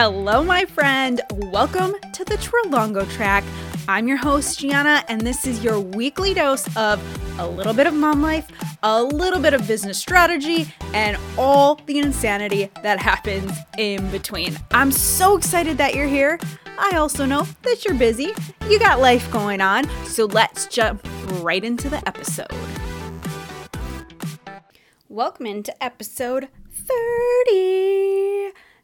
Hello, my friend. Welcome to the Tralongo track. I'm your host, Giana, and this is your weekly dose of a little bit of mom life, a little bit of business strategy, and all the insanity that happens in between. I'm so excited that you're here. I also know that you're busy, you got life going on, so let's jump right into the episode. Welcome into episode 30.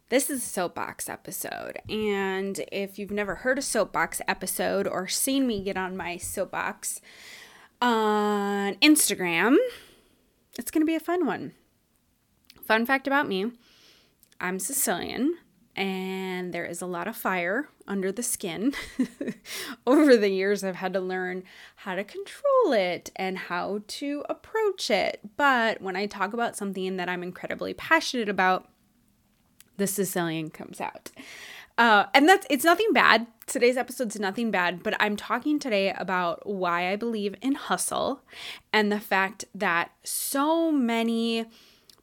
This is a soapbox episode, and if you've never heard a soapbox episode or seen me get on my soapbox on Instagram, it's going to be a fun one. Fun fact about me I'm Sicilian, and there is a lot of fire under the skin. Over the years, I've had to learn how to control it and how to approach it. But when I talk about something that I'm incredibly passionate about, the Sicilian comes out. Uh, and that's it's nothing bad. Today's episode's nothing bad, but I'm talking today about why I believe in hustle and the fact that so many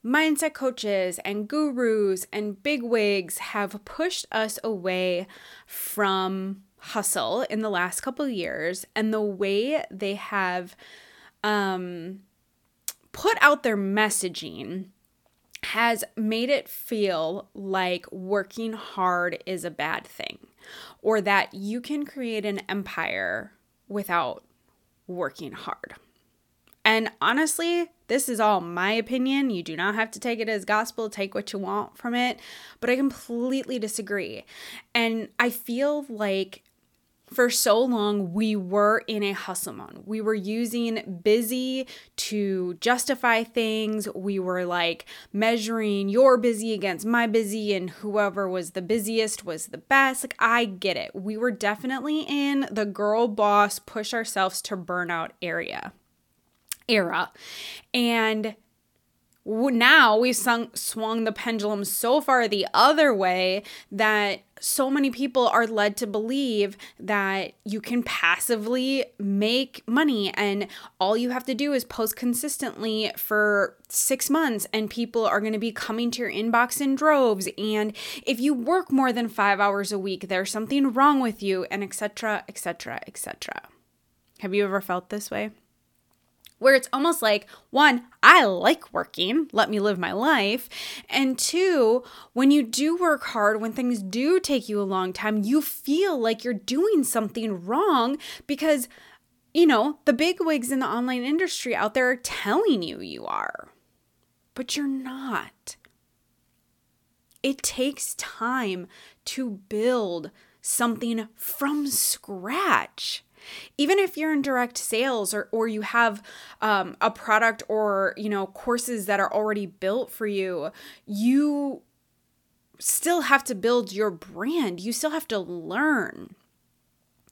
mindset coaches and gurus and big wigs have pushed us away from hustle in the last couple years and the way they have um, put out their messaging has made it feel like working hard is a bad thing or that you can create an empire without working hard. And honestly, this is all my opinion. You do not have to take it as gospel, take what you want from it. But I completely disagree. And I feel like for so long we were in a hustle mode. We were using busy to justify things. We were like measuring your busy against my busy, and whoever was the busiest was the best. Like, I get it. We were definitely in the girl boss, push ourselves to burnout area era. And now we've sung, swung the pendulum so far the other way that so many people are led to believe that you can passively make money and all you have to do is post consistently for six months and people are going to be coming to your inbox in droves. And if you work more than five hours a week there's something wrong with you and etc etc etc have you ever felt this way where it's almost like one, I like working, let me live my life. And two, when you do work hard, when things do take you a long time, you feel like you're doing something wrong because, you know, the big wigs in the online industry out there are telling you you are, but you're not. It takes time to build something from scratch even if you're in direct sales or or you have um, a product or you know courses that are already built for you you still have to build your brand. You still have to learn.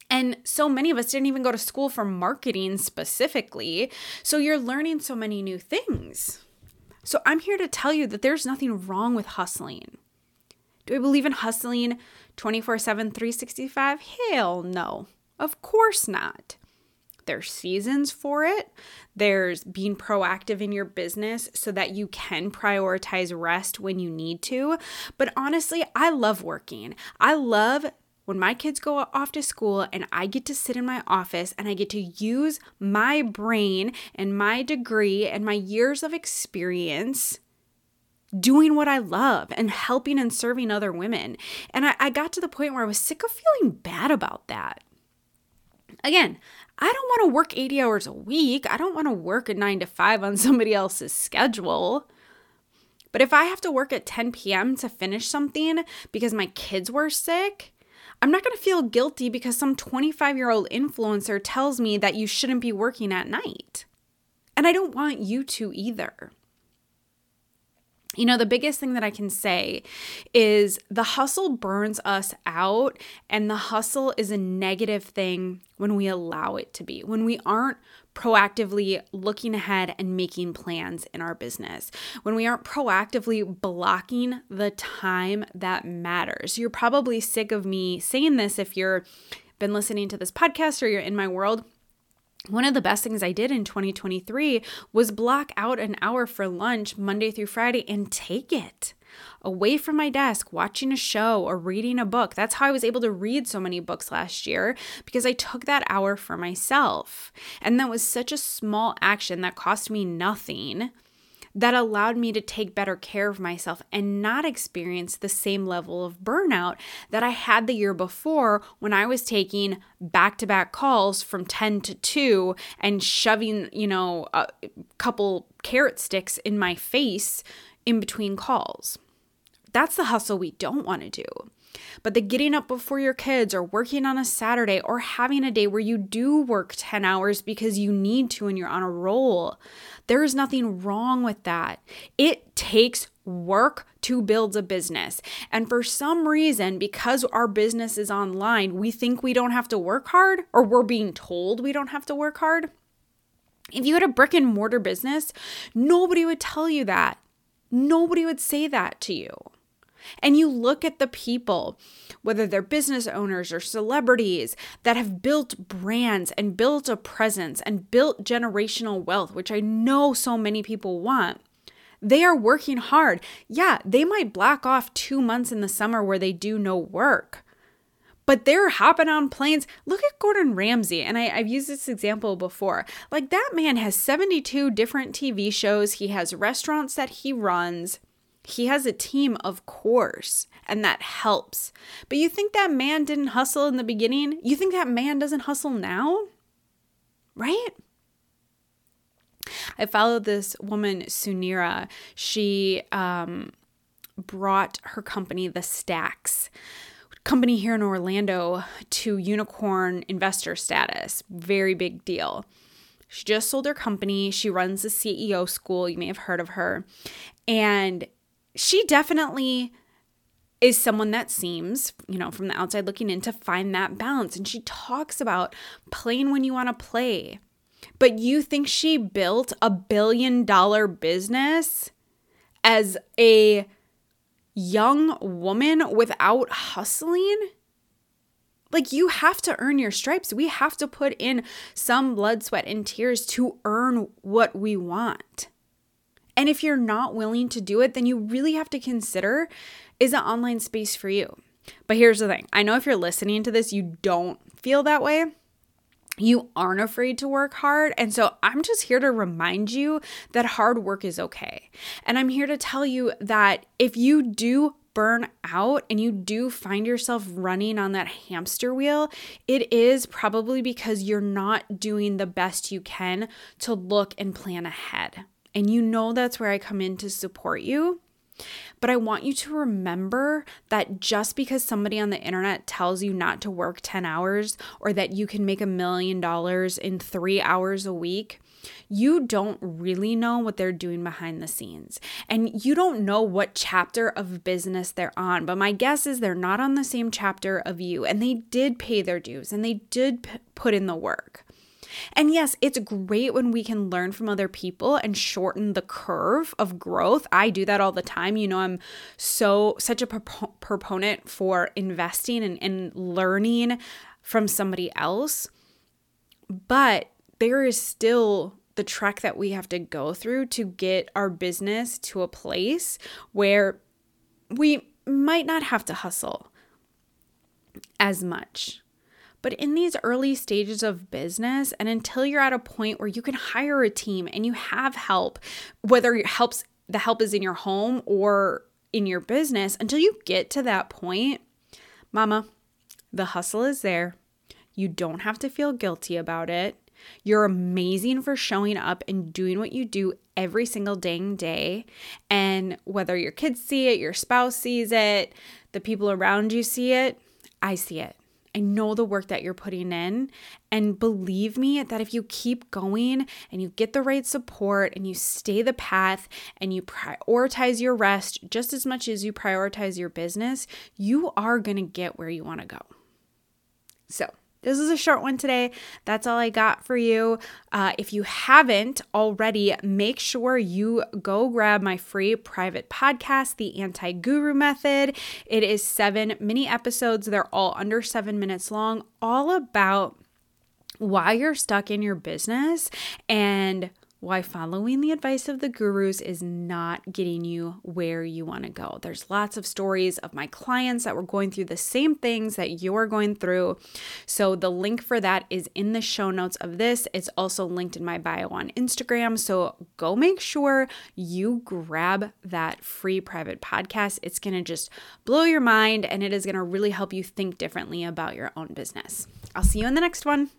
And so many of us didn't even go to school for marketing specifically. So you're learning so many new things. So i'm here to tell you that there's nothing wrong with hustling. Do i believe in hustling 24 7 365 hell no of course not. There's seasons for it. There's being proactive in your business so that you can prioritize rest when you need to. But honestly, I love working. I love when my kids go off to school and I get to sit in my office and I get to use my brain and my degree and my years of experience doing what I love and helping and serving other women. And I, I, got to the point where I was sick of feeling bad about that. Again, I don't want to work 80 hours a week. I don't want to work a nine to five on somebody else's schedule. But if I have to work at 10 p.m. to finish something because my kids were sick, I'm not going to feel guilty because some 25 year old influencer tells me that you shouldn't be working at night. And I don't want you to either. You know, the biggest thing that I can say is the hustle burns us out, and the hustle is a negative thing when we allow it to be, when we aren't proactively looking ahead and making plans in our business, when we aren't proactively blocking the time that matters. You're probably sick of me saying this if you're been listening to this podcast or you're in my world one of the best things I did in 2023 was block out an hour for lunch Monday through Friday and take it. away from my desk, watching a show or reading a book. That's how I was able to read so many books last year because I took that hour for myself. And that was such a small action that cost me nothing that allowed me to take better care of myself and not experience the same level of burnout that I had the year before when I was taking back to back calls from 10 to 2 and shoving, you know, a couple carrot sticks in my face in between calls. That's the hustle we don't want to do. But the getting up before your kids or working on a Saturday or having a day where you do work 10 hours because you need to and you're on a roll, there is nothing wrong with that. It takes work to build a business. And for some reason, because our business is online, we think we don't have to work hard or we're being told we don't have to work hard. If you had a brick and mortar business, nobody would tell you that. Nobody would say that to you. And you look at the people, whether they're business owners or celebrities, that have built brands and built a presence and built generational wealth, which I know so many people want. They are working hard. Yeah, they might black off two months in the summer where they do no work, but they're hopping on planes. Look at Gordon Ramsay, and I, have used this example before. Like, that man has 72 different TV shows, he has restaurants that he runs. He has a team, of course, and that helps. But you think that man didn't hustle in the beginning? You think that man doesn't hustle now? Right? I followed this woman, Suneera. She um, brought her company, The Stax, company here in Orlando, to unicorn investor status. Very big deal. She just sold her company. She runs the CEO school. You may have heard of her. And she definitely is someone that seems, you know, from the outside looking in to find that balance. And she talks about playing when you want to play. But you think she built a billion dollar business as a young woman without hustling? Like, you have to earn your stripes. We have to put in some blood, sweat, and tears to earn what we want. And if you're not willing to do it, then you really have to consider is an online space for you? But here's the thing I know if you're listening to this, you don't feel that way. You aren't afraid to work hard. And so I'm just here to remind you that hard work is okay. And I'm here to tell you that if you do burn out and you do find yourself running on that hamster wheel, it is probably because you're not doing the best you can to look and plan ahead. And you know that's where I come in to support you. But I want you to remember that just because somebody on the internet tells you not to work 10 hours or that you can make a million dollars in three hours a week, you don't really know what they're doing behind the scenes. And you don't know what chapter of business they're on. But my guess is they're not on the same chapter of you. And they did pay their dues and they did p- put in the work. And yes, it's great when we can learn from other people and shorten the curve of growth. I do that all the time. You know, I'm so such a prop- proponent for investing and, and learning from somebody else. But there is still the trek that we have to go through to get our business to a place where we might not have to hustle as much. But in these early stages of business, and until you're at a point where you can hire a team and you have help, whether helps the help is in your home or in your business, until you get to that point, mama, the hustle is there. You don't have to feel guilty about it. You're amazing for showing up and doing what you do every single dang day. And whether your kids see it, your spouse sees it, the people around you see it, I see it. I know the work that you're putting in. And believe me that if you keep going and you get the right support and you stay the path and you prioritize your rest just as much as you prioritize your business, you are going to get where you want to go. So, this is a short one today. That's all I got for you. Uh, if you haven't already, make sure you go grab my free private podcast, The Anti Guru Method. It is seven mini episodes, they're all under seven minutes long, all about why you're stuck in your business and why following the advice of the gurus is not getting you where you want to go. There's lots of stories of my clients that were going through the same things that you're going through. So the link for that is in the show notes of this. It's also linked in my bio on Instagram. So go make sure you grab that free private podcast. It's going to just blow your mind and it is going to really help you think differently about your own business. I'll see you in the next one.